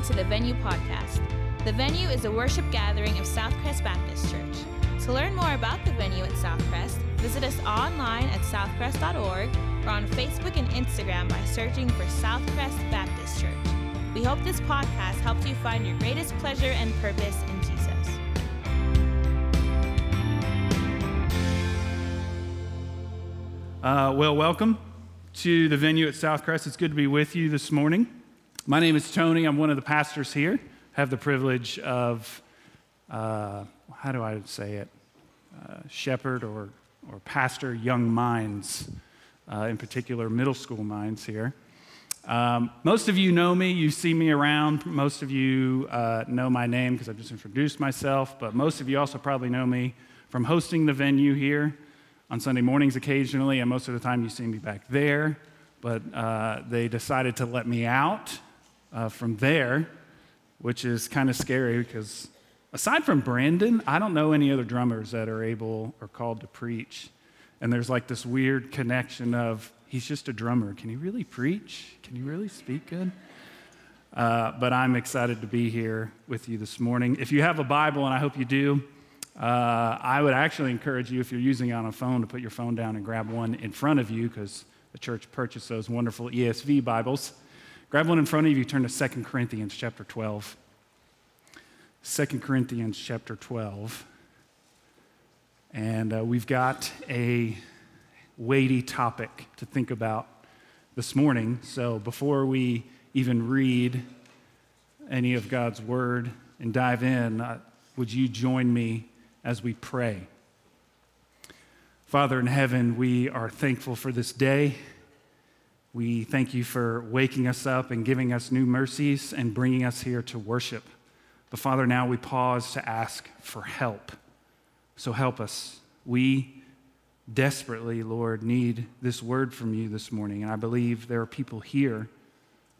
listening to the Venue Podcast. The Venue is a worship gathering of Southcrest Baptist Church. To learn more about the Venue at Southcrest, visit us online at southcrest.org or on Facebook and Instagram by searching for Southcrest Baptist Church. We hope this podcast helps you find your greatest pleasure and purpose in Jesus. Uh, well, welcome to the venue at Southcrest. It's good to be with you this morning. My name is Tony. I'm one of the pastors here. I have the privilege of, uh, how do I say it, uh, shepherd or, or pastor young minds, uh, in particular middle school minds here. Um, most of you know me, you see me around. Most of you uh, know my name because I've just introduced myself, but most of you also probably know me from hosting the venue here on Sunday mornings occasionally, and most of the time you see me back there. But uh, they decided to let me out uh, from there, which is kind of scary because aside from Brandon, I don't know any other drummers that are able or called to preach. And there's like this weird connection of he's just a drummer. Can he really preach? Can he really speak good? Uh, but I'm excited to be here with you this morning. If you have a Bible, and I hope you do, uh, I would actually encourage you, if you're using it on a phone, to put your phone down and grab one in front of you because the church purchased those wonderful ESV Bibles. Grab one in front of you, turn to 2 Corinthians chapter 12. 2 Corinthians chapter 12. And uh, we've got a weighty topic to think about this morning. So before we even read any of God's word and dive in, uh, would you join me as we pray. Father in heaven, we are thankful for this day. We thank you for waking us up and giving us new mercies and bringing us here to worship. But Father, now we pause to ask for help. So help us. We desperately, Lord, need this word from you this morning. And I believe there are people here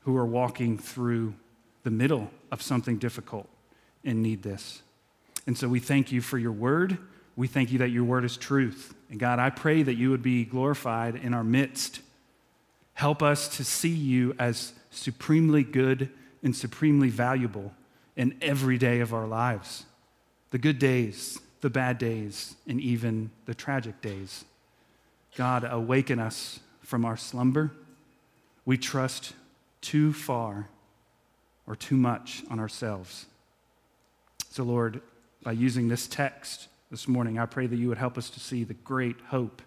who are walking through the middle of something difficult and need this. And so we thank you for your word. We thank you that your word is truth. And God, I pray that you would be glorified in our midst. Help us to see you as supremely good and supremely valuable in every day of our lives the good days, the bad days, and even the tragic days. God, awaken us from our slumber. We trust too far or too much on ourselves. So, Lord, by using this text this morning, I pray that you would help us to see the great hope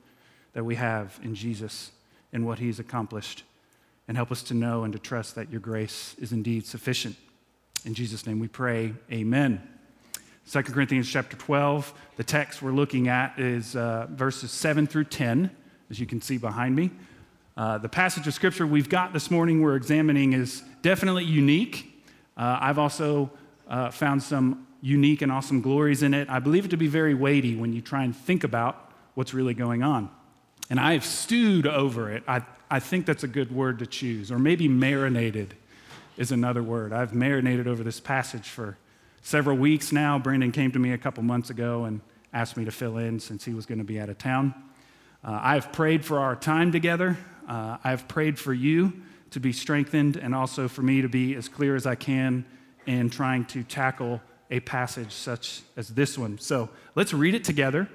that we have in Jesus and what he's accomplished, and help us to know and to trust that your grace is indeed sufficient. In Jesus' name we pray, amen. 2 Corinthians chapter 12, the text we're looking at is uh, verses 7 through 10, as you can see behind me. Uh, the passage of scripture we've got this morning we're examining is definitely unique. Uh, I've also uh, found some unique and awesome glories in it. I believe it to be very weighty when you try and think about what's really going on. And I have stewed over it. I, I think that's a good word to choose, or maybe marinated is another word. I've marinated over this passage for several weeks now. Brandon came to me a couple months ago and asked me to fill in since he was going to be out of town. Uh, I've prayed for our time together. Uh, I've prayed for you to be strengthened and also for me to be as clear as I can in trying to tackle a passage such as this one. So let's read it together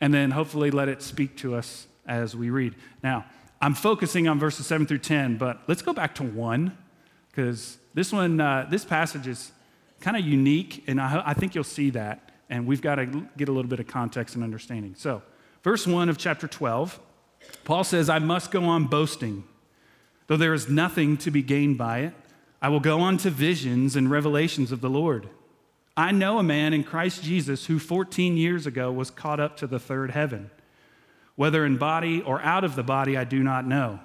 and then hopefully let it speak to us as we read. Now, I'm focusing on verses 7 through 10, but let's go back to 1 because this one, uh, this passage is kind of unique, and I, I think you'll see that. And we've got to get a little bit of context and understanding. So, verse 1 of chapter 12, Paul says, I must go on boasting, though there is nothing to be gained by it. I will go on to visions and revelations of the Lord. I know a man in Christ Jesus who 14 years ago was caught up to the third heaven. Whether in body or out of the body, I do not know.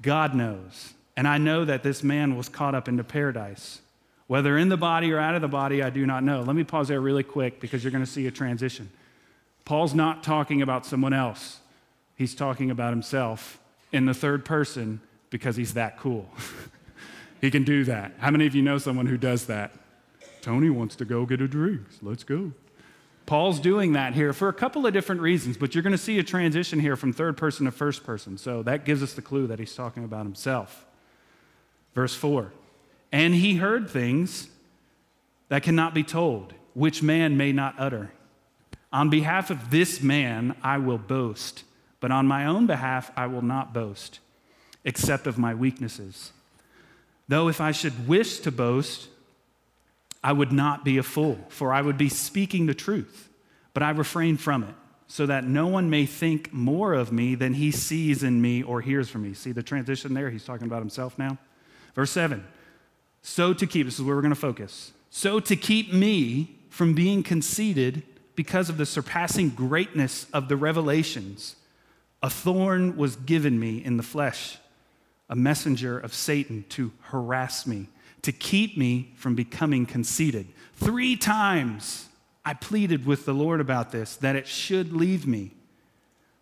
God knows. And I know that this man was caught up into paradise. Whether in the body or out of the body, I do not know. Let me pause there really quick because you're going to see a transition. Paul's not talking about someone else, he's talking about himself in the third person because he's that cool. he can do that. How many of you know someone who does that? Tony wants to go get a drink. Let's go. Paul's doing that here for a couple of different reasons, but you're going to see a transition here from third person to first person. So that gives us the clue that he's talking about himself. Verse 4 And he heard things that cannot be told, which man may not utter. On behalf of this man, I will boast, but on my own behalf, I will not boast, except of my weaknesses. Though if I should wish to boast, I would not be a fool, for I would be speaking the truth, but I refrain from it, so that no one may think more of me than he sees in me or hears from me. See the transition there? He's talking about himself now. Verse 7 So to keep, this is where we're going to focus. So to keep me from being conceited because of the surpassing greatness of the revelations, a thorn was given me in the flesh, a messenger of Satan to harass me to keep me from becoming conceited. Three times I pleaded with the Lord about this, that it should leave me.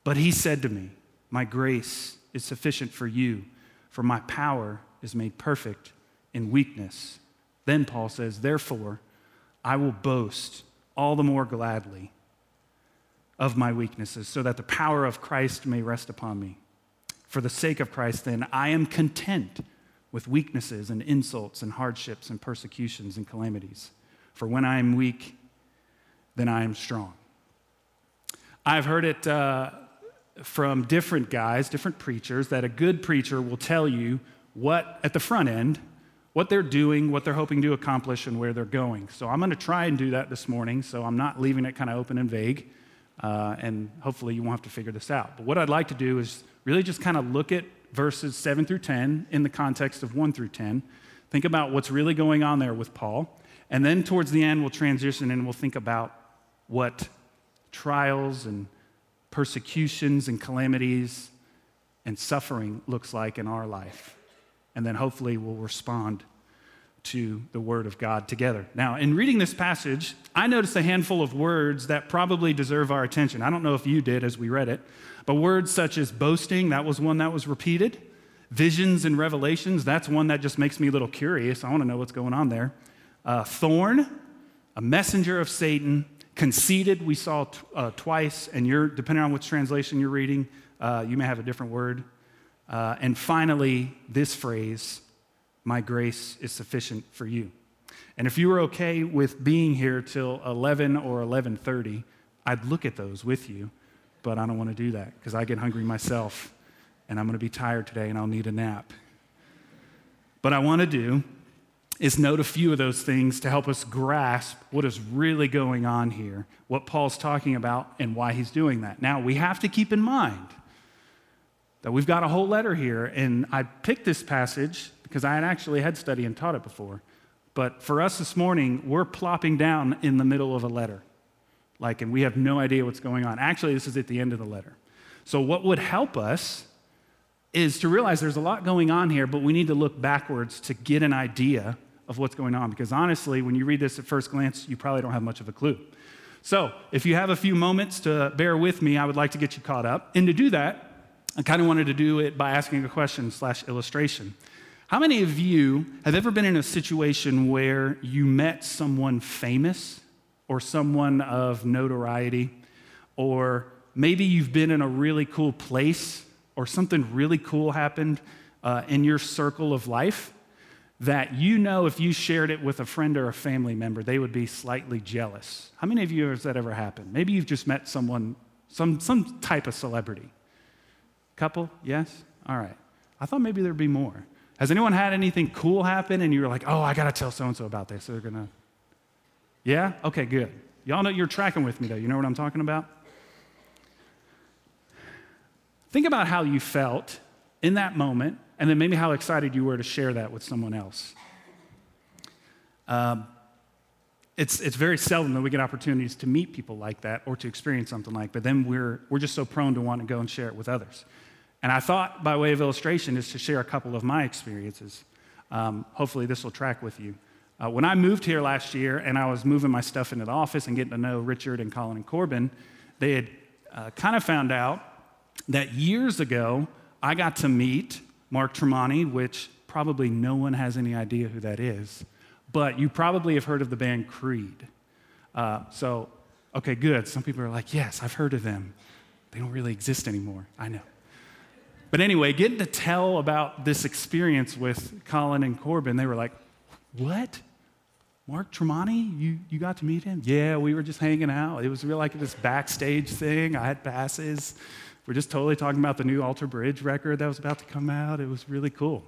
But he said to me, My grace is sufficient for you, for my power is made perfect in weakness. Then Paul says, Therefore, I will boast all the more gladly of my weaknesses, so that the power of Christ may rest upon me. For the sake of Christ, then, I am content with weaknesses and insults and hardships and persecutions and calamities. For when I am weak, then I am strong. I've heard it uh, from different guys, different preachers, that a good preacher will tell you what, at the front end, what they're doing, what they're hoping to accomplish, and where they're going. So I'm going to try and do that this morning, so I'm not leaving it kind of open and vague. Uh, and hopefully you won't have to figure this out. But what I'd like to do is really just kind of look at verses 7 through 10 in the context of 1 through 10. Think about what's really going on there with Paul. And then towards the end, we'll transition and we'll think about what trials and persecutions and calamities and suffering looks like in our life. And then hopefully we'll respond to the Word of God together. Now, in reading this passage, I noticed a handful of words that probably deserve our attention. I don't know if you did as we read it, but words such as boasting, that was one that was repeated. Visions and revelations, that's one that just makes me a little curious. I want to know what's going on there. Uh, thorn, a messenger of Satan, conceited, we saw t- uh, twice, and you're, depending on which translation you're reading, uh, you may have a different word. Uh, and finally, this phrase, my grace is sufficient for you. And if you were okay with being here till 11 or 11:30, I'd look at those with you, but I don't want to do that because I get hungry myself and I'm going to be tired today and I'll need a nap. But I want to do is note a few of those things to help us grasp what is really going on here, what Paul's talking about, and why he's doing that. Now, we have to keep in mind that we've got a whole letter here, and I picked this passage because I had actually had studied and taught it before. But for us this morning, we're plopping down in the middle of a letter. Like, and we have no idea what's going on. Actually, this is at the end of the letter. So, what would help us is to realize there's a lot going on here, but we need to look backwards to get an idea of what's going on. Because honestly, when you read this at first glance, you probably don't have much of a clue. So, if you have a few moments to bear with me, I would like to get you caught up. And to do that, I kind of wanted to do it by asking a question slash illustration. How many of you have ever been in a situation where you met someone famous or someone of notoriety, or maybe you've been in a really cool place or something really cool happened uh, in your circle of life that you know if you shared it with a friend or a family member, they would be slightly jealous? How many of you has that ever happened? Maybe you've just met someone, some, some type of celebrity. Couple? Yes? All right. I thought maybe there'd be more. Has anyone had anything cool happen and you were like, oh, I got to tell so and so about this? They're going to. Yeah? Okay, good. Y'all know you're tracking with me, though. You know what I'm talking about? Think about how you felt in that moment, and then maybe how excited you were to share that with someone else. Um, it's, it's very seldom that we get opportunities to meet people like that or to experience something like but then we're, we're just so prone to want to go and share it with others. And I thought, by way of illustration, is to share a couple of my experiences. Um, hopefully, this will track with you. Uh, when I moved here last year and I was moving my stuff into the office and getting to know Richard and Colin and Corbin, they had uh, kind of found out that years ago I got to meet Mark Tremonti, which probably no one has any idea who that is, but you probably have heard of the band Creed. Uh, so, okay, good. Some people are like, yes, I've heard of them. They don't really exist anymore. I know. But anyway, getting to tell about this experience with Colin and Corbin, they were like, What? Mark Tremonti, you, you got to meet him? Yeah, we were just hanging out. It was real like this backstage thing. I had passes. We're just totally talking about the new Alter Bridge record that was about to come out. It was really cool.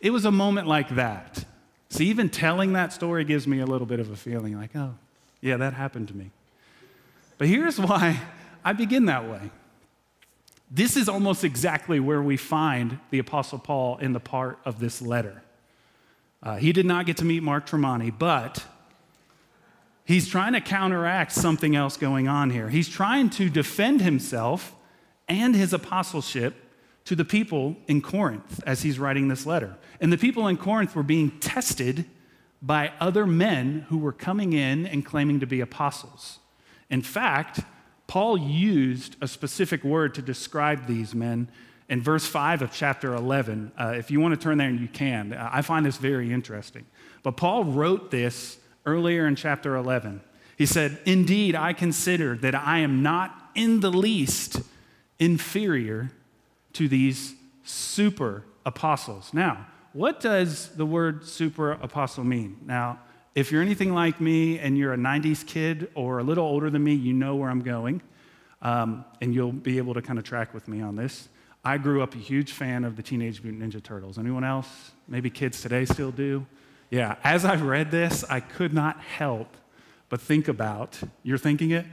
It was a moment like that. See, even telling that story gives me a little bit of a feeling like, oh, yeah, that happened to me. But here's why I begin that way. This is almost exactly where we find the Apostle Paul in the part of this letter. Uh, he did not get to meet Mark Tremonti, but he's trying to counteract something else going on here. He's trying to defend himself and his apostleship to the people in Corinth as he's writing this letter. And the people in Corinth were being tested by other men who were coming in and claiming to be apostles. In fact, Paul used a specific word to describe these men in verse 5 of chapter 11. Uh, if you want to turn there, and you can. Uh, I find this very interesting. But Paul wrote this earlier in chapter 11. He said, Indeed, I consider that I am not in the least inferior to these super apostles. Now, what does the word super apostle mean? Now, if you're anything like me and you're a 90s kid or a little older than me, you know where I'm going, um, and you'll be able to kind of track with me on this. I grew up a huge fan of the Teenage Mutant Ninja Turtles. Anyone else? Maybe kids today still do? Yeah, as I read this, I could not help but think about, you're thinking it?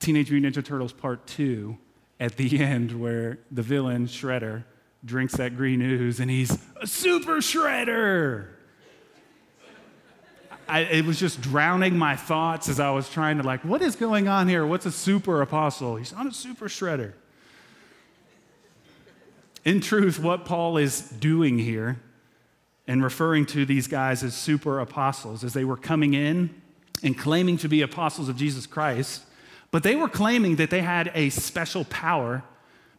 Teenage Mutant Ninja Turtles Part 2 at the end where the villain, Shredder, drinks that green ooze and he's a super shredder. I, it was just drowning my thoughts as I was trying to, like, what is going on here? What's a super apostle? He's not a super shredder. In truth, what Paul is doing here and referring to these guys as super apostles as they were coming in and claiming to be apostles of Jesus Christ, but they were claiming that they had a special power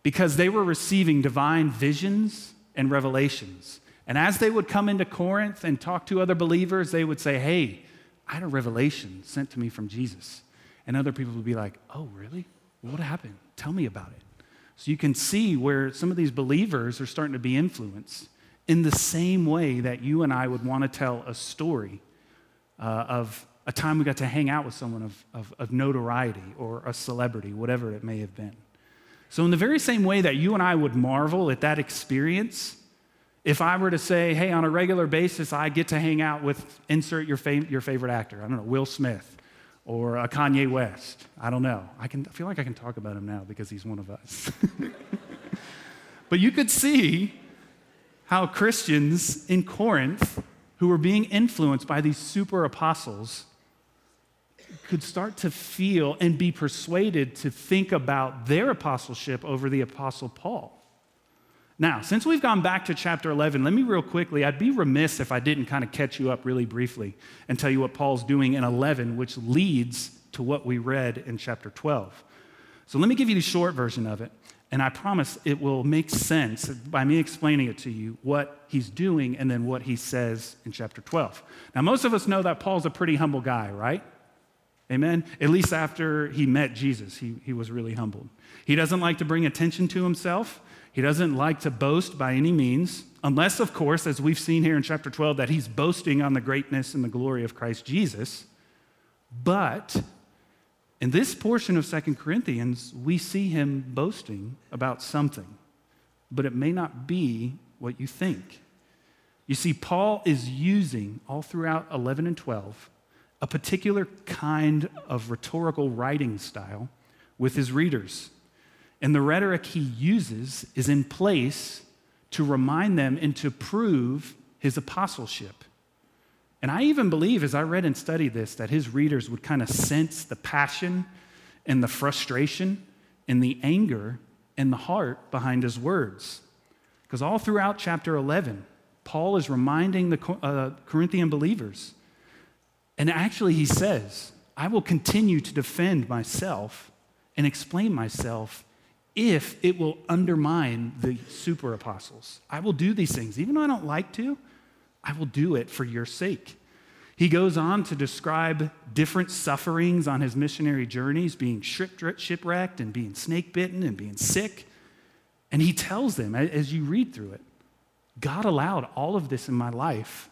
because they were receiving divine visions and revelations. And as they would come into Corinth and talk to other believers, they would say, Hey, I had a revelation sent to me from Jesus. And other people would be like, Oh, really? What happened? Tell me about it. So you can see where some of these believers are starting to be influenced in the same way that you and I would want to tell a story uh, of a time we got to hang out with someone of, of, of notoriety or a celebrity, whatever it may have been. So, in the very same way that you and I would marvel at that experience, if I were to say, hey, on a regular basis, I get to hang out with, insert your, your favorite actor, I don't know, Will Smith or a Kanye West, I don't know. I, can, I feel like I can talk about him now because he's one of us. but you could see how Christians in Corinth who were being influenced by these super apostles could start to feel and be persuaded to think about their apostleship over the apostle Paul. Now, since we've gone back to chapter 11, let me real quickly, I'd be remiss if I didn't kind of catch you up really briefly and tell you what Paul's doing in 11, which leads to what we read in chapter 12. So let me give you the short version of it, and I promise it will make sense by me explaining it to you what he's doing and then what he says in chapter 12. Now, most of us know that Paul's a pretty humble guy, right? Amen? At least after he met Jesus, he, he was really humbled. He doesn't like to bring attention to himself. He doesn't like to boast by any means, unless, of course, as we've seen here in chapter 12, that he's boasting on the greatness and the glory of Christ Jesus. But in this portion of Second Corinthians, we see him boasting about something, but it may not be what you think. You see, Paul is using all throughout 11 and 12 a particular kind of rhetorical writing style with his readers. And the rhetoric he uses is in place to remind them and to prove his apostleship. And I even believe, as I read and studied this, that his readers would kind of sense the passion and the frustration and the anger and the heart behind his words. Because all throughout chapter 11, Paul is reminding the uh, Corinthian believers and actually, he says, I will continue to defend myself and explain myself if it will undermine the super apostles. I will do these things. Even though I don't like to, I will do it for your sake. He goes on to describe different sufferings on his missionary journeys, being shipwrecked and being snake bitten and being sick. And he tells them, as you read through it, God allowed all of this in my life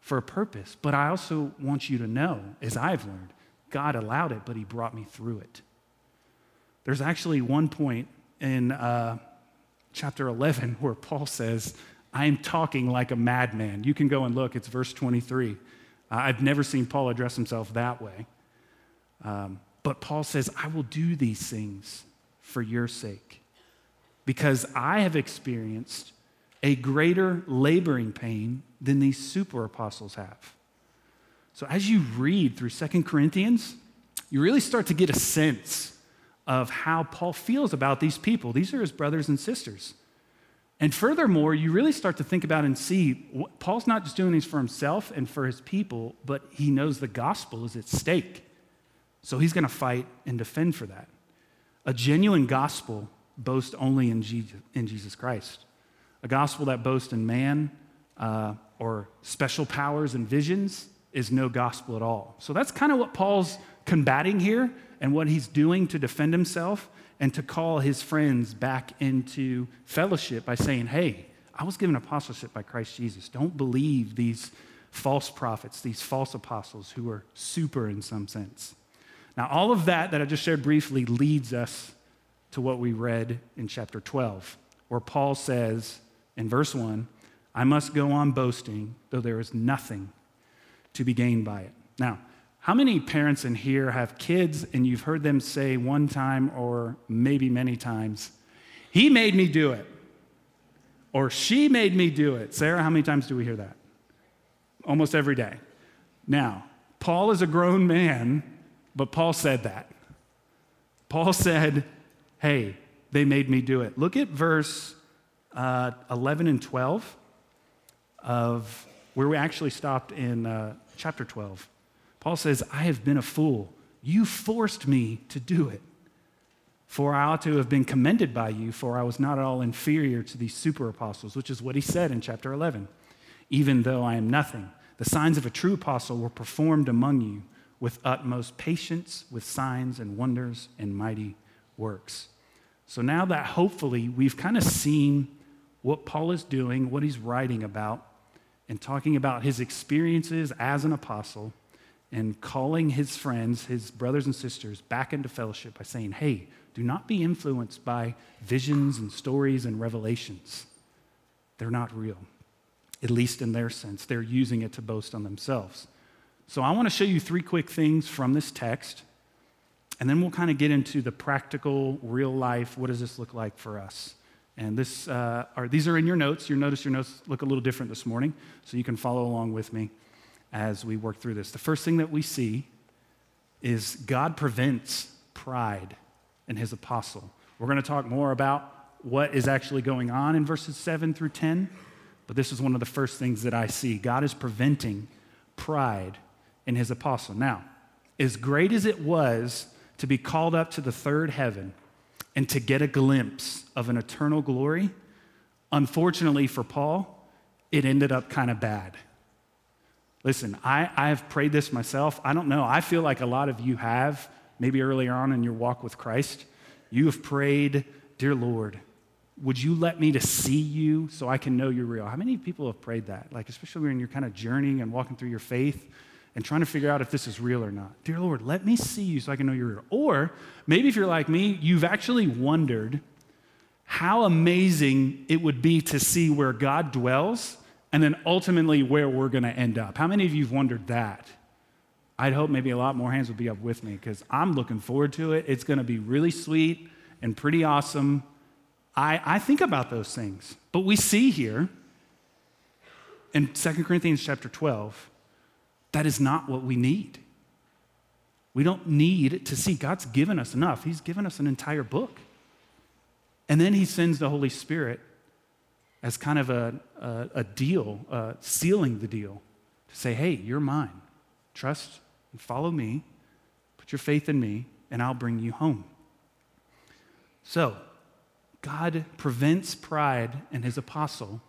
for a purpose. But I also want you to know, as I've learned, God allowed it, but He brought me through it. There's actually one point in uh, chapter 11 where Paul says, I am talking like a madman. You can go and look, it's verse 23. Uh, I've never seen Paul address himself that way. Um, but Paul says, I will do these things for your sake because I have experienced a greater laboring pain than these super apostles have. So as you read through Second Corinthians, you really start to get a sense of how Paul feels about these people. These are his brothers and sisters. And furthermore, you really start to think about and see Paul's not just doing these for himself and for his people, but he knows the gospel is at stake. So he's going to fight and defend for that. A genuine gospel boasts only in Jesus, in Jesus Christ. A gospel that boasts in man uh, or special powers and visions is no gospel at all. So that's kind of what Paul's combating here and what he's doing to defend himself and to call his friends back into fellowship by saying, hey, I was given apostleship by Christ Jesus. Don't believe these false prophets, these false apostles who are super in some sense. Now, all of that that I just shared briefly leads us to what we read in chapter 12, where Paul says in verse 1 I must go on boasting, though there is nothing to be gained by it. Now, how many parents in here have kids and you've heard them say one time or maybe many times, He made me do it, or She made me do it? Sarah, how many times do we hear that? Almost every day. Now, Paul is a grown man, but Paul said that. Paul said, Hey, they made me do it. Look at verse uh, 11 and 12 of where we actually stopped in uh, chapter 12. Paul says, I have been a fool. You forced me to do it. For I ought to have been commended by you, for I was not at all inferior to these super apostles, which is what he said in chapter 11. Even though I am nothing, the signs of a true apostle were performed among you with utmost patience, with signs and wonders and mighty works. So now that hopefully we've kind of seen what Paul is doing, what he's writing about, and talking about his experiences as an apostle, and calling his friends, his brothers and sisters, back into fellowship by saying, hey, do not be influenced by visions and stories and revelations. They're not real, at least in their sense. They're using it to boast on themselves. So I want to show you three quick things from this text and then we'll kind of get into the practical, real life. What does this look like for us? And this, uh, are, these are in your notes. You notice your notes look a little different this morning, so you can follow along with me as we work through this. The first thing that we see is God prevents pride in his apostle. We're going to talk more about what is actually going on in verses 7 through 10, but this is one of the first things that I see. God is preventing pride in his apostle. Now, as great as it was to be called up to the third heaven and to get a glimpse of an eternal glory, unfortunately for Paul, it ended up kind of bad. Listen, I, I have prayed this myself. I don't know. I feel like a lot of you have, maybe earlier on in your walk with Christ. You have prayed, Dear Lord, would you let me to see you so I can know you're real? How many people have prayed that? Like, especially when you're kind of journeying and walking through your faith and trying to figure out if this is real or not. Dear Lord, let me see you so I can know you're real. Or maybe if you're like me, you've actually wondered how amazing it would be to see where God dwells and then ultimately where we're going to end up. How many of you have wondered that? I'd hope maybe a lot more hands would be up with me because I'm looking forward to it. It's going to be really sweet and pretty awesome. I, I think about those things. But we see here in 2 Corinthians chapter 12 that is not what we need. We don't need to see. God's given us enough, He's given us an entire book. And then He sends the Holy Spirit as kind of a, a, a deal, uh, sealing the deal, to say, hey, you're mine. Trust and follow me, put your faith in me, and I'll bring you home. So, God prevents pride in his apostle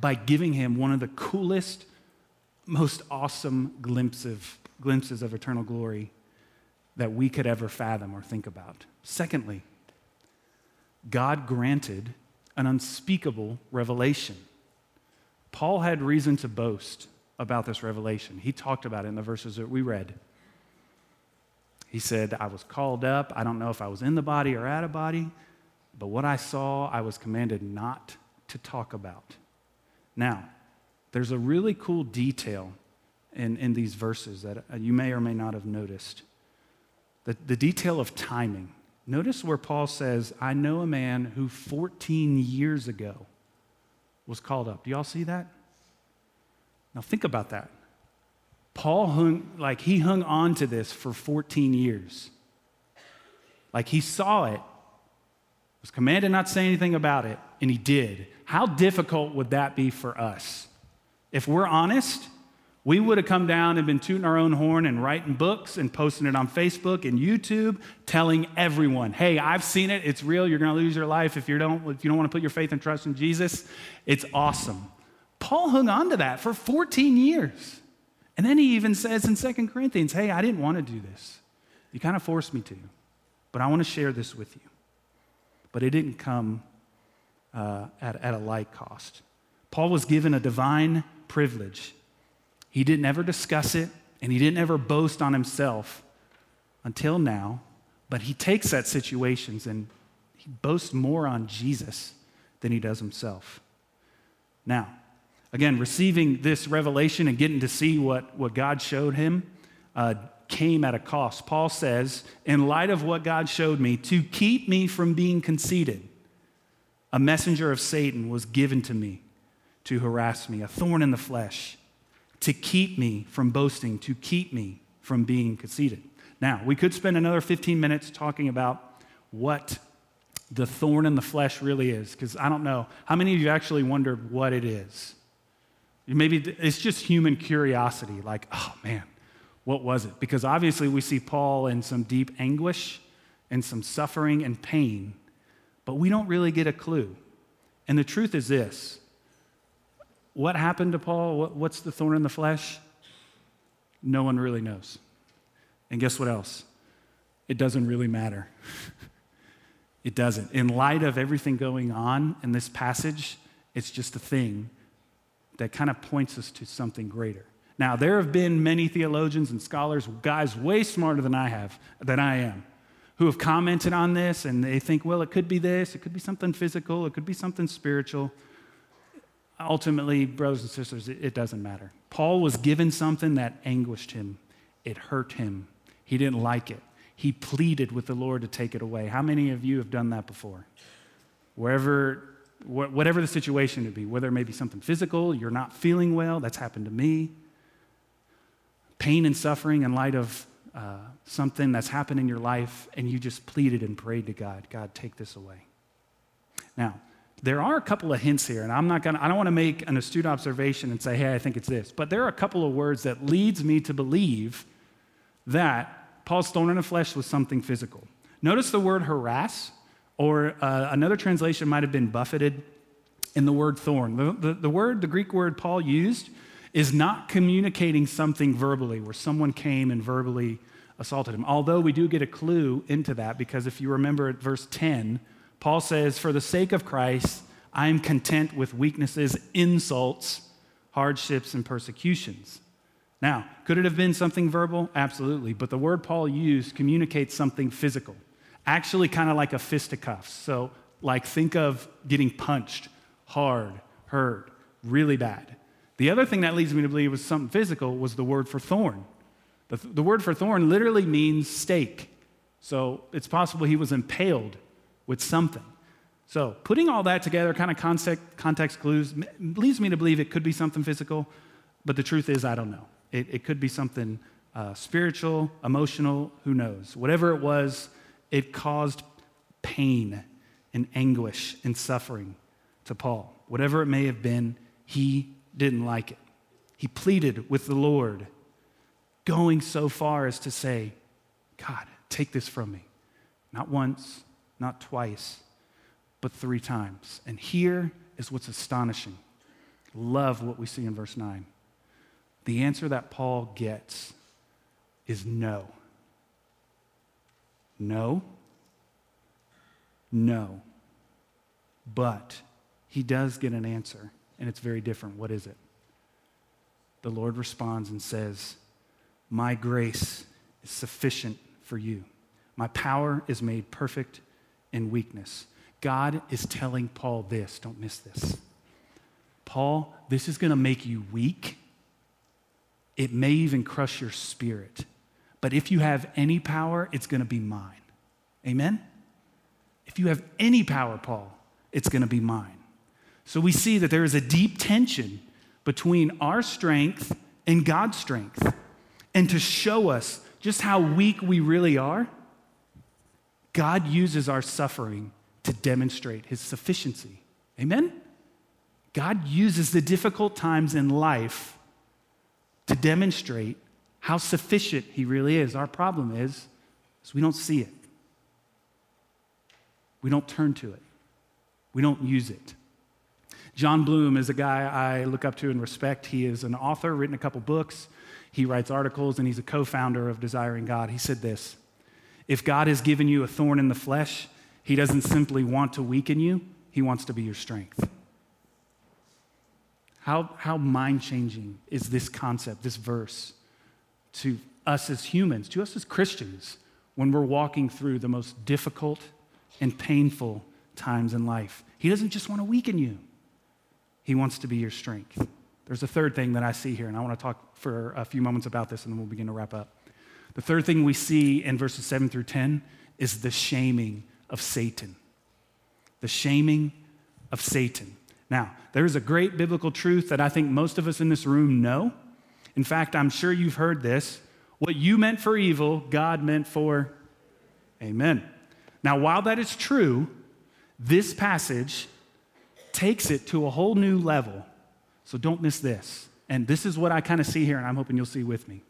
by giving him one of the coolest most awesome glimpse of, glimpses of eternal glory that we could ever fathom or think about. Secondly, God granted an unspeakable revelation. Paul had reason to boast about this revelation. He talked about it in the verses that we read. He said, I was called up. I don't know if I was in the body or out of body, but what I saw, I was commanded not to talk about. Now, there's a really cool detail in, in these verses that you may or may not have noticed. The, the detail of timing. Notice where Paul says, I know a man who 14 years ago was called up. Do y'all see that? Now think about that. Paul hung, like he hung on to this for 14 years. Like he saw it, was commanded not to say anything about it, and he did. How difficult would that be for us? If we're honest, we would have come down and been tooting our own horn and writing books and posting it on Facebook and YouTube, telling everyone, hey, I've seen it. It's real. You're going to lose your life if you don't, if you don't want to put your faith and trust in Jesus. It's awesome. Paul hung on to that for 14 years. And then he even says in 2 Corinthians, hey, I didn't want to do this. You kind of forced me to, but I want to share this with you. But it didn't come uh, at, at a light cost. Paul was given a divine privilege he didn't ever discuss it, and he didn't ever boast on himself until now. But he takes that situations and he boasts more on Jesus than he does himself. Now, again, receiving this revelation and getting to see what, what God showed him uh, came at a cost. Paul says, in light of what God showed me, to keep me from being conceited, a messenger of Satan was given to me to harass me, a thorn in the flesh to keep me from boasting, to keep me from being conceited. Now, we could spend another 15 minutes talking about what the thorn in the flesh really is, because I don't know. How many of you actually wondered what it is? Maybe it's just human curiosity, like, oh man, what was it? Because obviously we see Paul in some deep anguish and some suffering and pain, but we don't really get a clue. And the truth is this what happened to Paul? What, what's the thorn in the flesh? No one really knows. And guess what else? It doesn't really matter. it doesn't. In light of everything going on in this passage, it's just a thing that kind of points us to something greater. Now, there have been many theologians and scholars, guys way smarter than I have, than I am, who have commented on this and they think, well, it could be this, it could be something physical, it could be something spiritual ultimately, brothers and sisters, it, it doesn't matter. Paul was given something that anguished him, it hurt him. He didn't like it. He pleaded with the Lord to take it away. How many of you have done that before? Wherever, wh- whatever the situation to be, whether it may be something physical, you're not feeling well, that's happened to me. Pain and suffering in light of uh, something that's happened in your life, and you just pleaded and prayed to God, God, take this away. Now, there are a couple of hints here, and I'm not gonna, I don't want to make an astute observation and say, hey, I think it's this, but there are a couple of words that leads me to believe that Paul's thorn in the flesh was something physical. Notice the word harass, or uh, another translation might have been buffeted in the word thorn. The, the, the word, the Greek word Paul used, is not communicating something verbally, where someone came and verbally assaulted him. Although we do get a clue into that, because if you remember at verse 10, Paul says, For the sake of Christ, I am content with weaknesses, insults, hardships, and persecutions. Now, could it have been something verbal? Absolutely. But the word Paul used communicates something physical, actually, kind of like a fisticuffs. So, like, think of getting punched hard, hurt, really bad. The other thing that leads me to believe was something physical was the word for thorn. The, the word for thorn literally means stake. So, it's possible he was impaled with something. So, putting all that together, kind of context, context clues, leads me to believe it could be something physical, but the truth is, I don't know. It, it could be something uh, spiritual, emotional, who knows. Whatever it was, it caused pain and anguish and suffering to Paul. Whatever it may have been, he didn't like it. He pleaded with the Lord, going so far as to say, God, take this from me. Not once, not twice, but three times. And here is what's astonishing. Love what we see in verse 9. The answer that Paul gets is no. No. No. But he does get an answer, and it's very different. What is it? the Lord responds and says, My grace is sufficient for you. My power is made perfect in weakness. God is telling Paul this. Don't miss this. Paul, this is going to make you weak. It may even crush your spirit. But if you have any power, it's going to be mine. Amen? If you have any power, Paul, it's going to be mine. So we see that there is a deep tension between our strength and God's strength. And to show us just how weak we really are, God uses our suffering to demonstrate his sufficiency. Amen? God uses the difficult times in life to demonstrate how sufficient he really is. Our problem is, is we don't see it. We don't turn to it. We don't use it. Jon Bloom is a guy I look up to and respect. He is an author, written a couple books. He writes articles, and he's a co founder of Desiring God. He said this If God has given you a thorn in the flesh, he doesn't simply want to weaken you, he wants to be your strength. How, how mind changing is this concept, this verse, to us as humans, to us as Christians, when we're walking through the most difficult and painful times in life? He doesn't just want to weaken you, He wants to be your strength. There's a third thing that I see here, and I want to talk for a few moments about this, and then we'll begin to wrap up. The third thing we see in verses 7 through 10 is the shaming of Satan. The shaming of Satan. Now, there's a great biblical truth that I think most of us in this room know. In fact, I'm sure you've heard this. What you meant for evil, God meant for amen. Now, while that is true, this passage takes it to a whole new level so don't miss this. And this is what I kind of see here, and I'm hoping you'll see with me.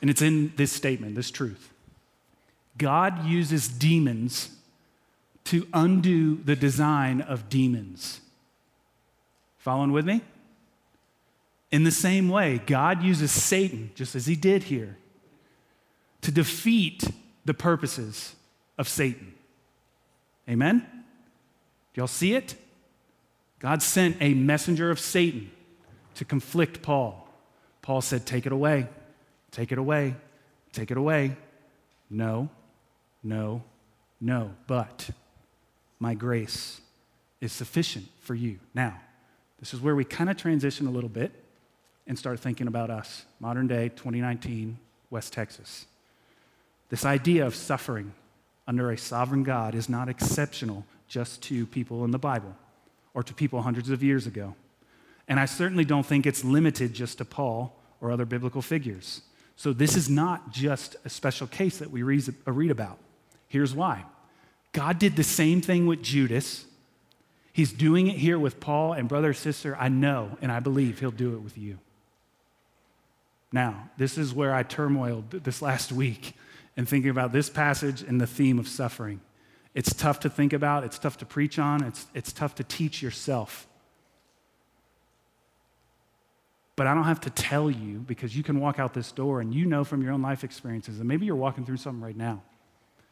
And it's in this statement, this truth. God uses demons to undo the design of demons. Following with me? In the same way, God uses Satan, just as he did here, to defeat the purposes of Satan. Amen? Do y'all see it? God sent a messenger of Satan to conflict Paul. Paul said, Take it away, take it away, take it away. No, no, no. But my grace is sufficient for you. Now, this is where we kind of transition a little bit and start thinking about us, modern day, 2019, West Texas. This idea of suffering under a sovereign God is not exceptional just to people in the Bible or to people hundreds of years ago. And I certainly don't think it's limited just to Paul or other biblical figures. So this is not just a special case that we uh, read about. Here's why God did the same thing with Judas. He's doing it here with Paul and brother, sister. I know and I believe he'll do it with you. Now, this is where I turmoiled this last week and thinking about this passage and the theme of suffering. It's tough to think about, it's tough to preach on, it's, it's tough to teach yourself. But I don't have to tell you because you can walk out this door and you know from your own life experiences, and maybe you're walking through something right now.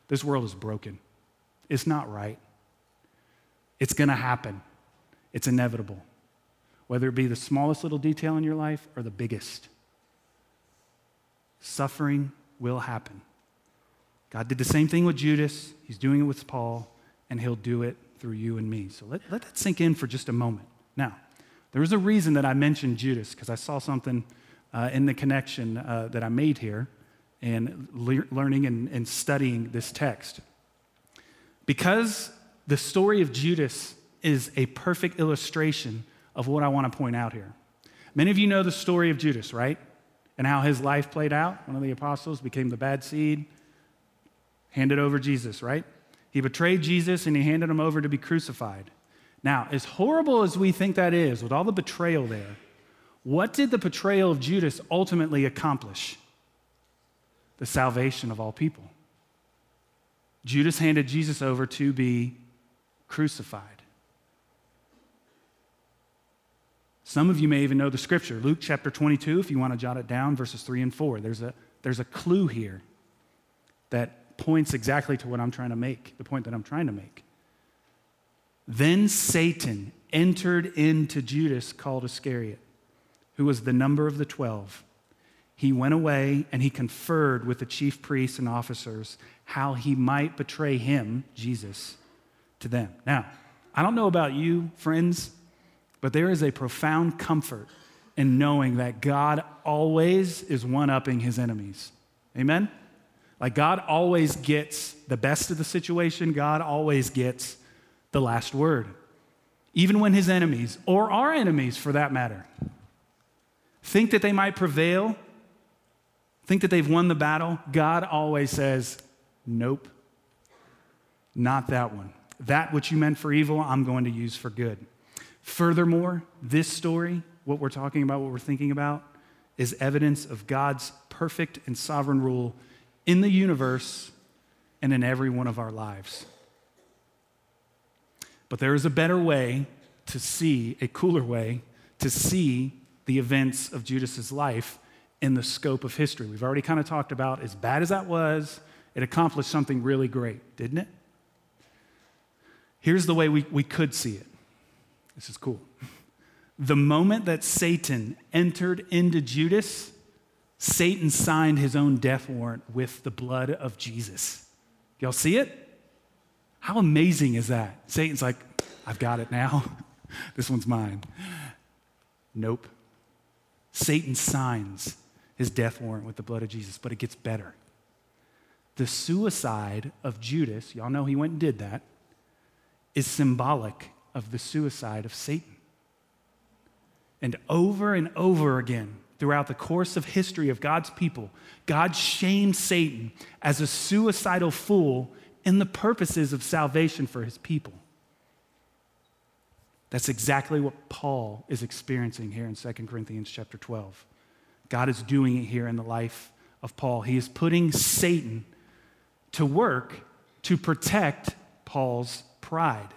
This world is broken. It's not right. It's going to happen. It's inevitable. Whether it be the smallest little detail in your life or the biggest, suffering will happen. God did the same thing with Judas, He's doing it with Paul, and He'll do it through you and me. So let, let that sink in for just a moment. Now, there was a reason that I mentioned Judas, because I saw something uh, in the connection uh, that I made here and le- learning and, and studying this text. Because the story of Judas is a perfect illustration of what I want to point out here. Many of you know the story of Judas, right? And how his life played out. One of the apostles became the bad seed, handed over Jesus, right? He betrayed Jesus and he handed him over to be crucified. Now, as horrible as we think that is, with all the betrayal there, what did the betrayal of Judas ultimately accomplish? The salvation of all people. Judas handed Jesus over to be crucified. Some of you may even know the scripture, Luke chapter 22, if you want to jot it down, verses 3 and 4. There's a, there's a clue here that points exactly to what I'm trying to make, the point that I'm trying to make. Then Satan entered into Judas, called Iscariot, who was the number of the twelve, he went away and he conferred with the chief priests and officers how he might betray him, Jesus, to them. Now, I don't know about you, friends, but there is a profound comfort in knowing that God always is one upping his enemies. Amen? Like God always gets the best of the situation, God always gets the last word. Even when his enemies, or our enemies for that matter, think that they might prevail, think that they've won the battle, God always says, Nope, not that one. That which you meant for evil, I'm going to use for good. Furthermore, this story, what we're talking about, what we're thinking about, is evidence of God's perfect and sovereign rule in the universe and in every one of our lives. But there is a better way to see, a cooler way to see the events of Judas's life in the scope of history. We've already kind of talked about as bad as that was, it accomplished something really great, didn't it? Here's the way we, we could see it. This is cool. The moment that Satan entered into Judas, Satan signed his own death warrant with the blood of Jesus. Y'all see it? How amazing is that? Satan's like, I've got it now. this one's mine. Nope. Satan signs his death warrant with the blood of Jesus, but it gets better. The suicide of Judas, y'all know he went and did that, is symbolic of the suicide of Satan. And over and over again, throughout the course of history of God's people, God shamed Satan as a suicidal fool in the purposes of salvation for his people. That's exactly what Paul is experiencing here in 2 Corinthians chapter 12. God is doing it here in the life of Paul. He is putting Satan to work to protect Paul's pride.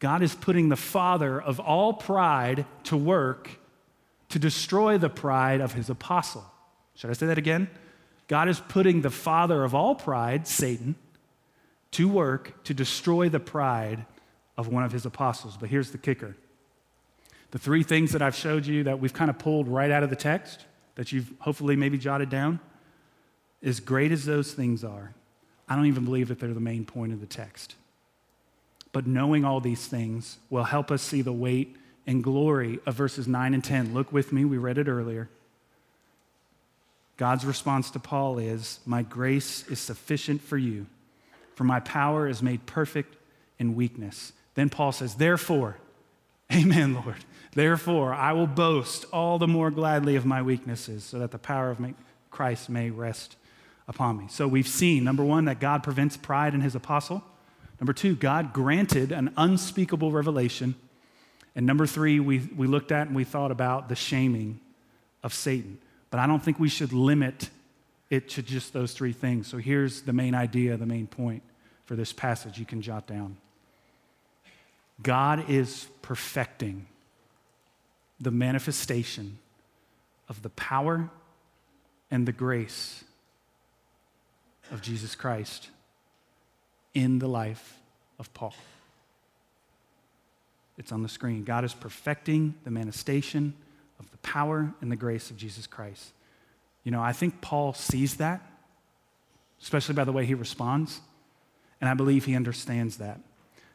God is putting the father of all pride to work to destroy the pride of his apostle. Should I say that again? God is putting the father of all pride, Satan, to work to destroy the pride of one of his apostles. But here's the kicker the three things that I've showed you that we've kind of pulled right out of the text, that you've hopefully maybe jotted down, as great as those things are, I don't even believe that they're the main point of the text. But knowing all these things will help us see the weight and glory of verses 9 and 10. Look with me, we read it earlier. God's response to Paul is, My grace is sufficient for you, for my power is made perfect in weakness. Then Paul says, Therefore, Amen, Lord. Therefore, I will boast all the more gladly of my weaknesses, so that the power of Christ may rest upon me. So we've seen, number one, that God prevents pride in his apostle. Number two, God granted an unspeakable revelation. And number three, we, we looked at and we thought about the shaming of Satan. But I don't think we should limit it to just those three things. So here's the main idea, the main point for this passage you can jot down God is perfecting the manifestation of the power and the grace of Jesus Christ in the life of Paul. It's on the screen. God is perfecting the manifestation of the power and the grace of Jesus Christ. You know, I think Paul sees that, especially by the way he responds, and I believe he understands that.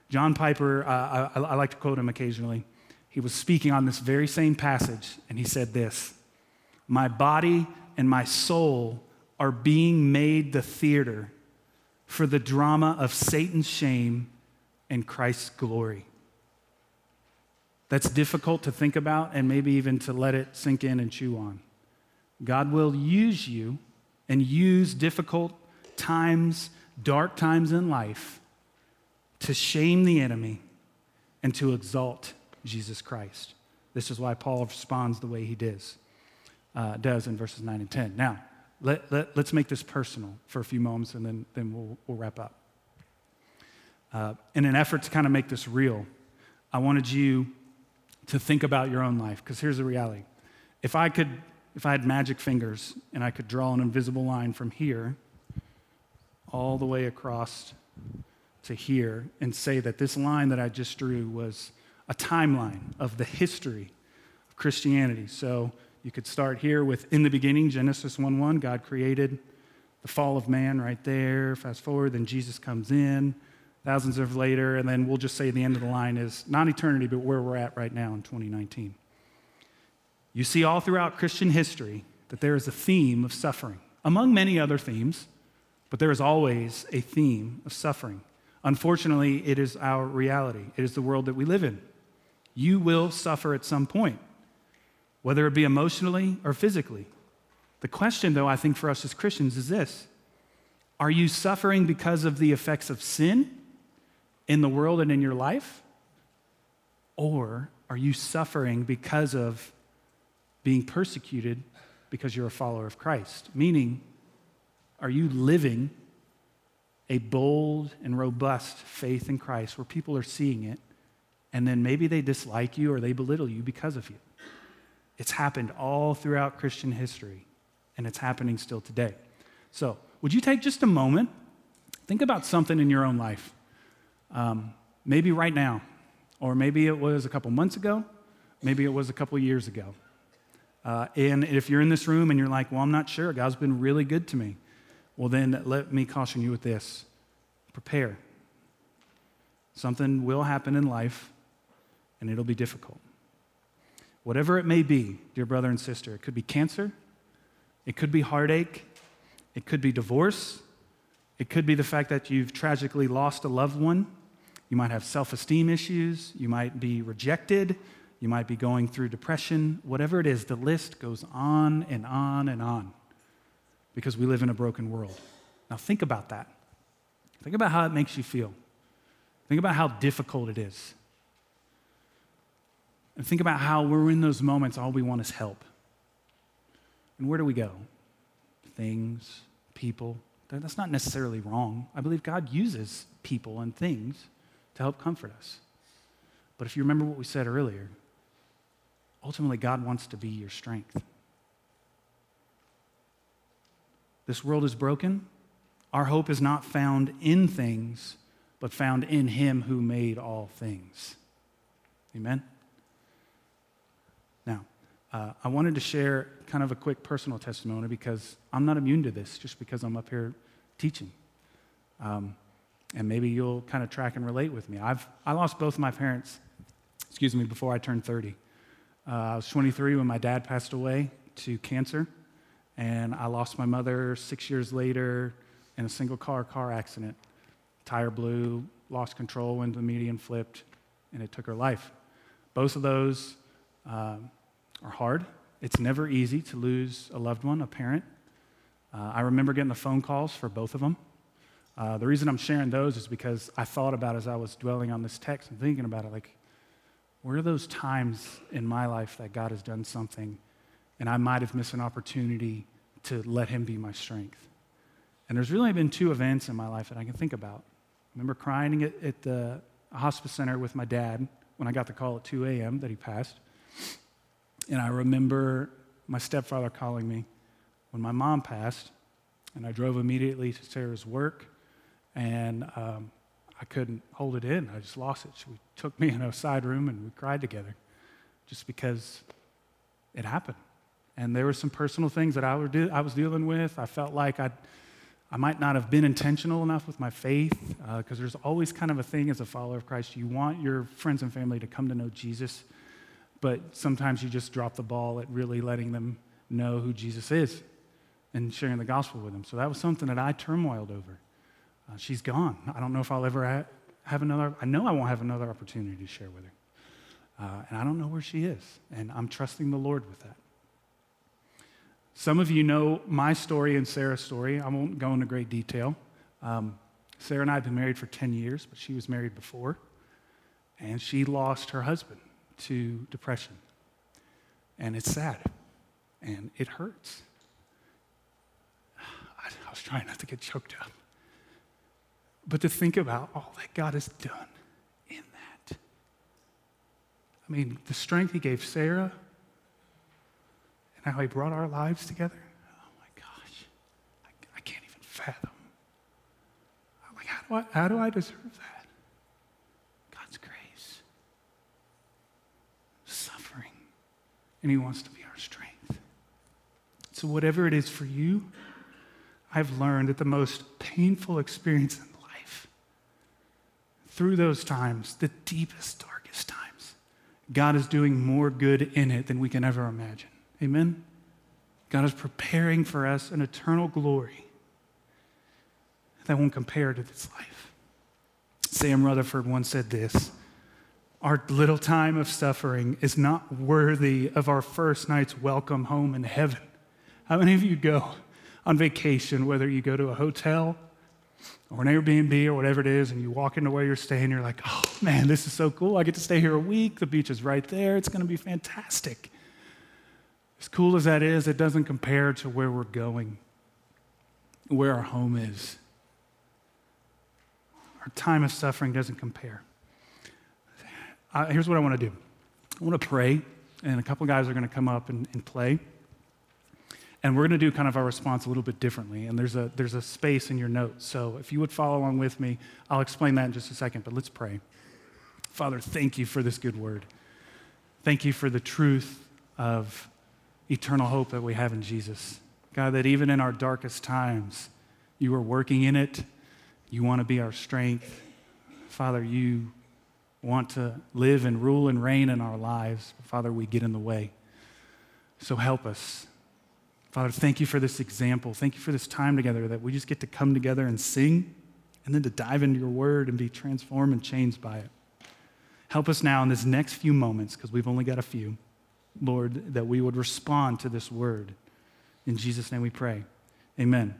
John Piper, uh, I, I like to quote him occasionally. He was speaking on this very same passage, and he said this My body and my soul are being made the theater for the drama of Satan's shame and Christ's glory. That's difficult to think about and maybe even to let it sink in and chew on. God will use you and use difficult times, dark times in life to shame the enemy and to exalt Jesus Christ. This is why Paul responds the way he does, uh, does in verses 9 and 10. Now, let, let, us make this personal for a few moments and then, then we'll, we'll wrap up. Uh, in an effort to kind of make this real, I wanted you to think about your own life because here's the reality. If I could, if I had magic fingers and I could draw an invisible line from here all the way across to here and say that this line that I just drew was a timeline of the history of Christianity. So you could start here with in the beginning, Genesis 1 1, God created the fall of man right there. Fast forward, then Jesus comes in thousands of later, and then we'll just say the end of the line is not eternity, but where we're at right now in 2019. You see all throughout Christian history that there is a theme of suffering, among many other themes, but there is always a theme of suffering. Unfortunately, it is our reality, it is the world that we live in. You will suffer at some point, whether it be emotionally or physically. The question, though, I think for us as Christians is this Are you suffering because of the effects of sin in the world and in your life? Or are you suffering because of being persecuted because you're a follower of Christ? Meaning, are you living a bold and robust faith in Christ where people are seeing it and then maybe they dislike you or they belittle you because of you? It's happened all throughout Christian history and it's happening still today. So, would you take just a moment? Think about something in your own life um, maybe right now, or maybe it was a couple months ago, maybe it was a couple years ago. Uh, and if you're in this room and you're like, well, I'm not sure, God's been really good to me, well, then let me caution you with this prepare. Something will happen in life, and it'll be difficult. Whatever it may be, dear brother and sister, it could be cancer, it could be heartache, it could be divorce, it could be the fact that you've tragically lost a loved one. You might have self esteem issues. You might be rejected. You might be going through depression. Whatever it is, the list goes on and on and on because we live in a broken world. Now, think about that. Think about how it makes you feel. Think about how difficult it is. And think about how we're in those moments, all we want is help. And where do we go? Things, people. That's not necessarily wrong. I believe God uses people and things to help comfort us. But if you remember what we said earlier, ultimately, God wants to be your strength. This world is broken. Our hope is not found in things, but found in Him who made all things. Amen? Now, uh, I wanted to share kind of a quick personal testimony because I'm not immune to this just because I'm up here teaching. Um, and maybe you'll kind of track and relate with me. I've, I lost both of my parents, excuse me, before I turned 30. Uh, I was 23 when my dad passed away to cancer, and I lost my mother six years later in a single car car accident. Tire blew, lost control, when the median, flipped, and it took her life. Both of those um, are hard. It's never easy to lose a loved one, a parent. Uh, I remember getting the phone calls for both of them. Uh, the reason I'm sharing those is because I thought about as I was dwelling on this text and thinking about it, like, where are those times in my life that God has done something and I might have missed an opportunity to let Him be my strength? And there's really been two events in my life that I can think about. I remember crying at, at the hospice center with my dad when I got the call at 2 a.m. that he passed. And I remember my stepfather calling me when my mom passed, and I drove immediately to Sarah's work and um, I couldn't hold it in. I just lost it. She took me in a side room and we cried together just because it happened. And there were some personal things that I, de- I was dealing with. I felt like i I might not have been intentional enough with my faith because uh, there's always kind of a thing as a follower of Christ. You want your friends and family to come to know Jesus, but sometimes you just drop the ball at really letting them know who Jesus is and sharing the gospel with them. So that was something that I turmoiled over. Uh, she's gone. I don't know if I'll ever ha- have another, I know I won't have another opportunity to share with her. Uh, and I don't know where she is. And I'm trusting the Lord with that. Some of you know my story and Sarah's story. I won't go into great detail. Um, Sarah and I have been married for 10 years, but she was married before. And she lost her husband to depression. And it's sad. And it hurts. I, I was trying not to get choked up. But to think about all that God has done in that. I mean, the strength He gave Sarah and how He brought our lives together. Oh my gosh, I, I can't even fathom. I'm like, how do, I, how do I deserve that? God's grace, suffering, and He wants to be our strength. So, whatever it is for you, I've learned that the most painful experience in life, through those times, the deepest, darkest times, God is doing more good in it than we can ever imagine. Amen? God is preparing for us an eternal glory that won't compare to this life. Sam Rutherford once said this Our little time of suffering is not worthy of our first night's welcome home in heaven. How many of you go on vacation, whether you go to a hotel or an Airbnb or whatever it is, and you walk into where you're staying, you're like, oh man, this is so cool. I get to stay here a week. The beach is right there. It's going to be fantastic. As cool as that is, it doesn't compare to where we're going, where our home is. Our time of suffering doesn't compare. Uh, here's what I want to do I want to pray, and a couple guys are going to come up and, and play. And we're going to do kind of our response a little bit differently. And there's a, there's a space in your notes. So if you would follow along with me, I'll explain that in just a second. But let's pray. Father, thank you for this good word. Thank you for the truth of eternal hope that we have in Jesus. God, that even in our darkest times, you are working in it you want to be our strength. Father, you want to live and rule and reign in our lives. Father, we get in the way. So help us. Father, thank you for this example. Thank you for this time together that we just get to come together and sing and then to dive into your word and be transformed and changed by it. Help us now in this next few moments, because we've only got a few, Lord, that we would respond to this word. In Jesus' name we pray. Amen.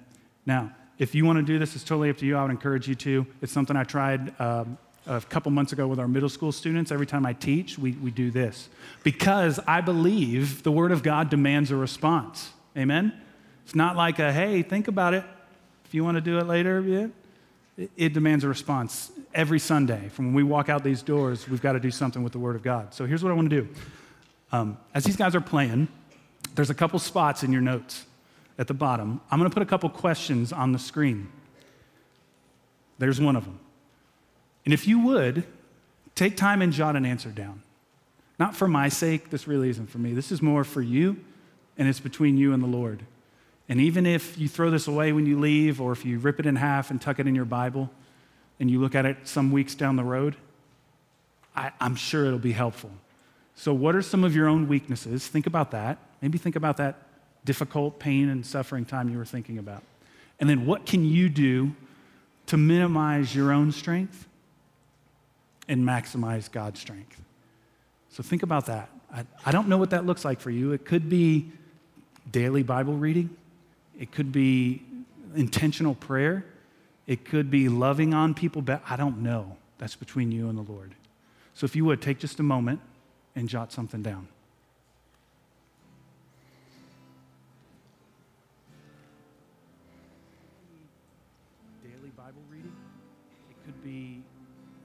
Now, if you want to do this, it's totally up to you. I would encourage you to. It's something I tried um, a couple months ago with our middle school students. Every time I teach, we, we do this because I believe the Word of God demands a response. Amen? It's not like a, hey, think about it. If you want to do it later, yeah. It, it demands a response every Sunday. From when we walk out these doors, we've got to do something with the Word of God. So here's what I want to do. Um, as these guys are playing, there's a couple spots in your notes at the bottom, I'm going to put a couple questions on the screen. There's one of them. And if you would, take time and jot an answer down. Not for my sake, this really isn't for me. This is more for you, and it's between you and the Lord. And even if you throw this away when you leave, or if you rip it in half and tuck it in your Bible, and you look at it some weeks down the road, I, am sure it'll be helpful. So, what are some of your own weaknesses? Think about that. Maybe think about that difficult pain and suffering time you were thinking about? And then what can you do to minimize your own strength and maximize God's strength? So think about that. I, I don't know what that looks like for you. It could be daily Bible reading, it could be intentional prayer, it could be loving on people. But I don't know. That's between you and the Lord. So if you would, take just a moment and jot something down. Daily Bible reading, it could be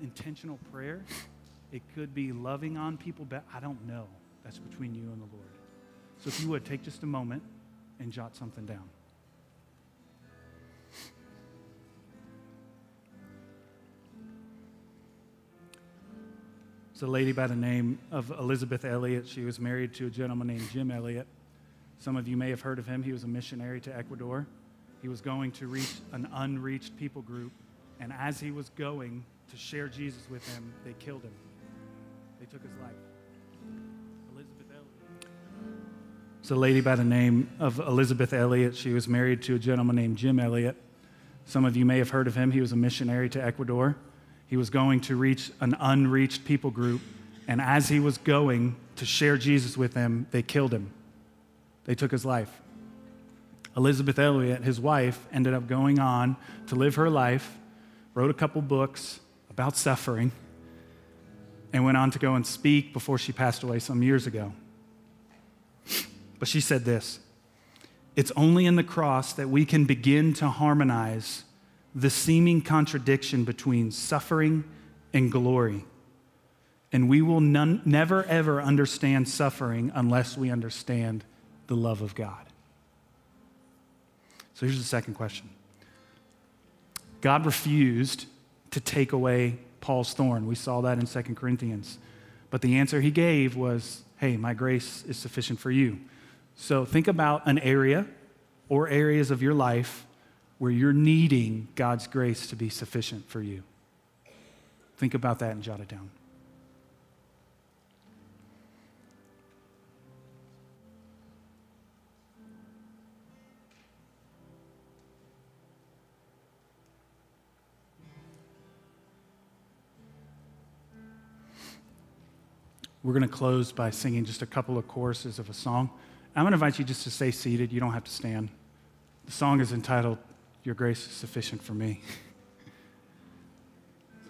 intentional prayer. It could be loving on people. But I don't know. That's between you and the Lord. So if you would, take just a moment and jot something down. It's a lady by the name of Elisabeth Elliot. She was married to a gentleman named Jim Elliot. Some of you may have heard of him. He was a missionary to Ecuador. He was going to reach an unreached people group. And as he was going, to share Jesus with them, they killed him. They took his life. Elisabeth Elliot. It's a lady by the name of Elisabeth Elliot. She was married to a gentleman named Jim Elliot. Some of you may have heard of him. He was a missionary to Ecuador. He was going to reach an unreached people group, and as he was going to share Jesus with them, they killed him. They took his life. Elisabeth Elliot, his wife, ended up going on to live her life, wrote a couple books, about suffering and went on to go and speak before she passed away some years ago. But she said this It's only in the cross that we can begin to harmonize the seeming contradiction between suffering and glory. And we will never, ever understand suffering unless we understand the love of God. So here's the second question God refused to take away Paul's thorn. We saw that in 2 Corinthians. But the answer he gave was hey, my grace is sufficient for you. So think about an area or areas of your life where you're needing God's grace to be sufficient for you. Think about that and jot it down. We're going to close by singing just a couple of choruses of a song. I'm going to invite you just to stay seated. You don't have to stand. The song is entitled, Your Grace is Sufficient for Me.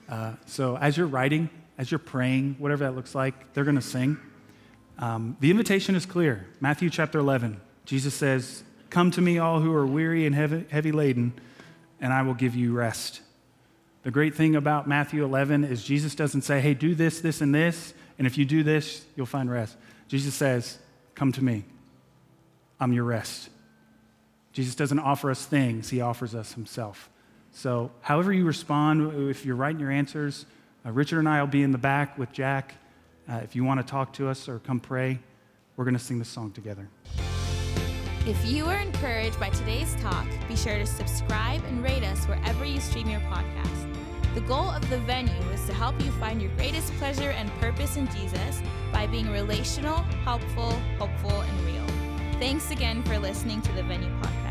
Uh, so as you're writing, as you're praying, whatever that looks like, they're going to sing. Um, the invitation is clear. Matthew chapter 11, Jesus says, Come to me, all who are weary and heavy, heavy laden, and I will give you rest. The great thing about Matthew 11 is Jesus doesn't say, Hey, do this, this, and this, and if you do this, you'll find rest. Jesus says, Come to me. I'm your rest. Jesus doesn't offer us things, he offers us himself. So, however you respond, if you're writing your answers, uh, Richard and I will be in the back with Jack. Uh, if you want to talk to us or come pray, we're going to sing this song together. If you were encouraged by today's talk, be sure to subscribe and rate us wherever you stream your podcast. The goal of the venue is to help you find your greatest pleasure and purpose in Jesus by being relational, helpful, hopeful, and real. Thanks again for listening to the Venue Podcast.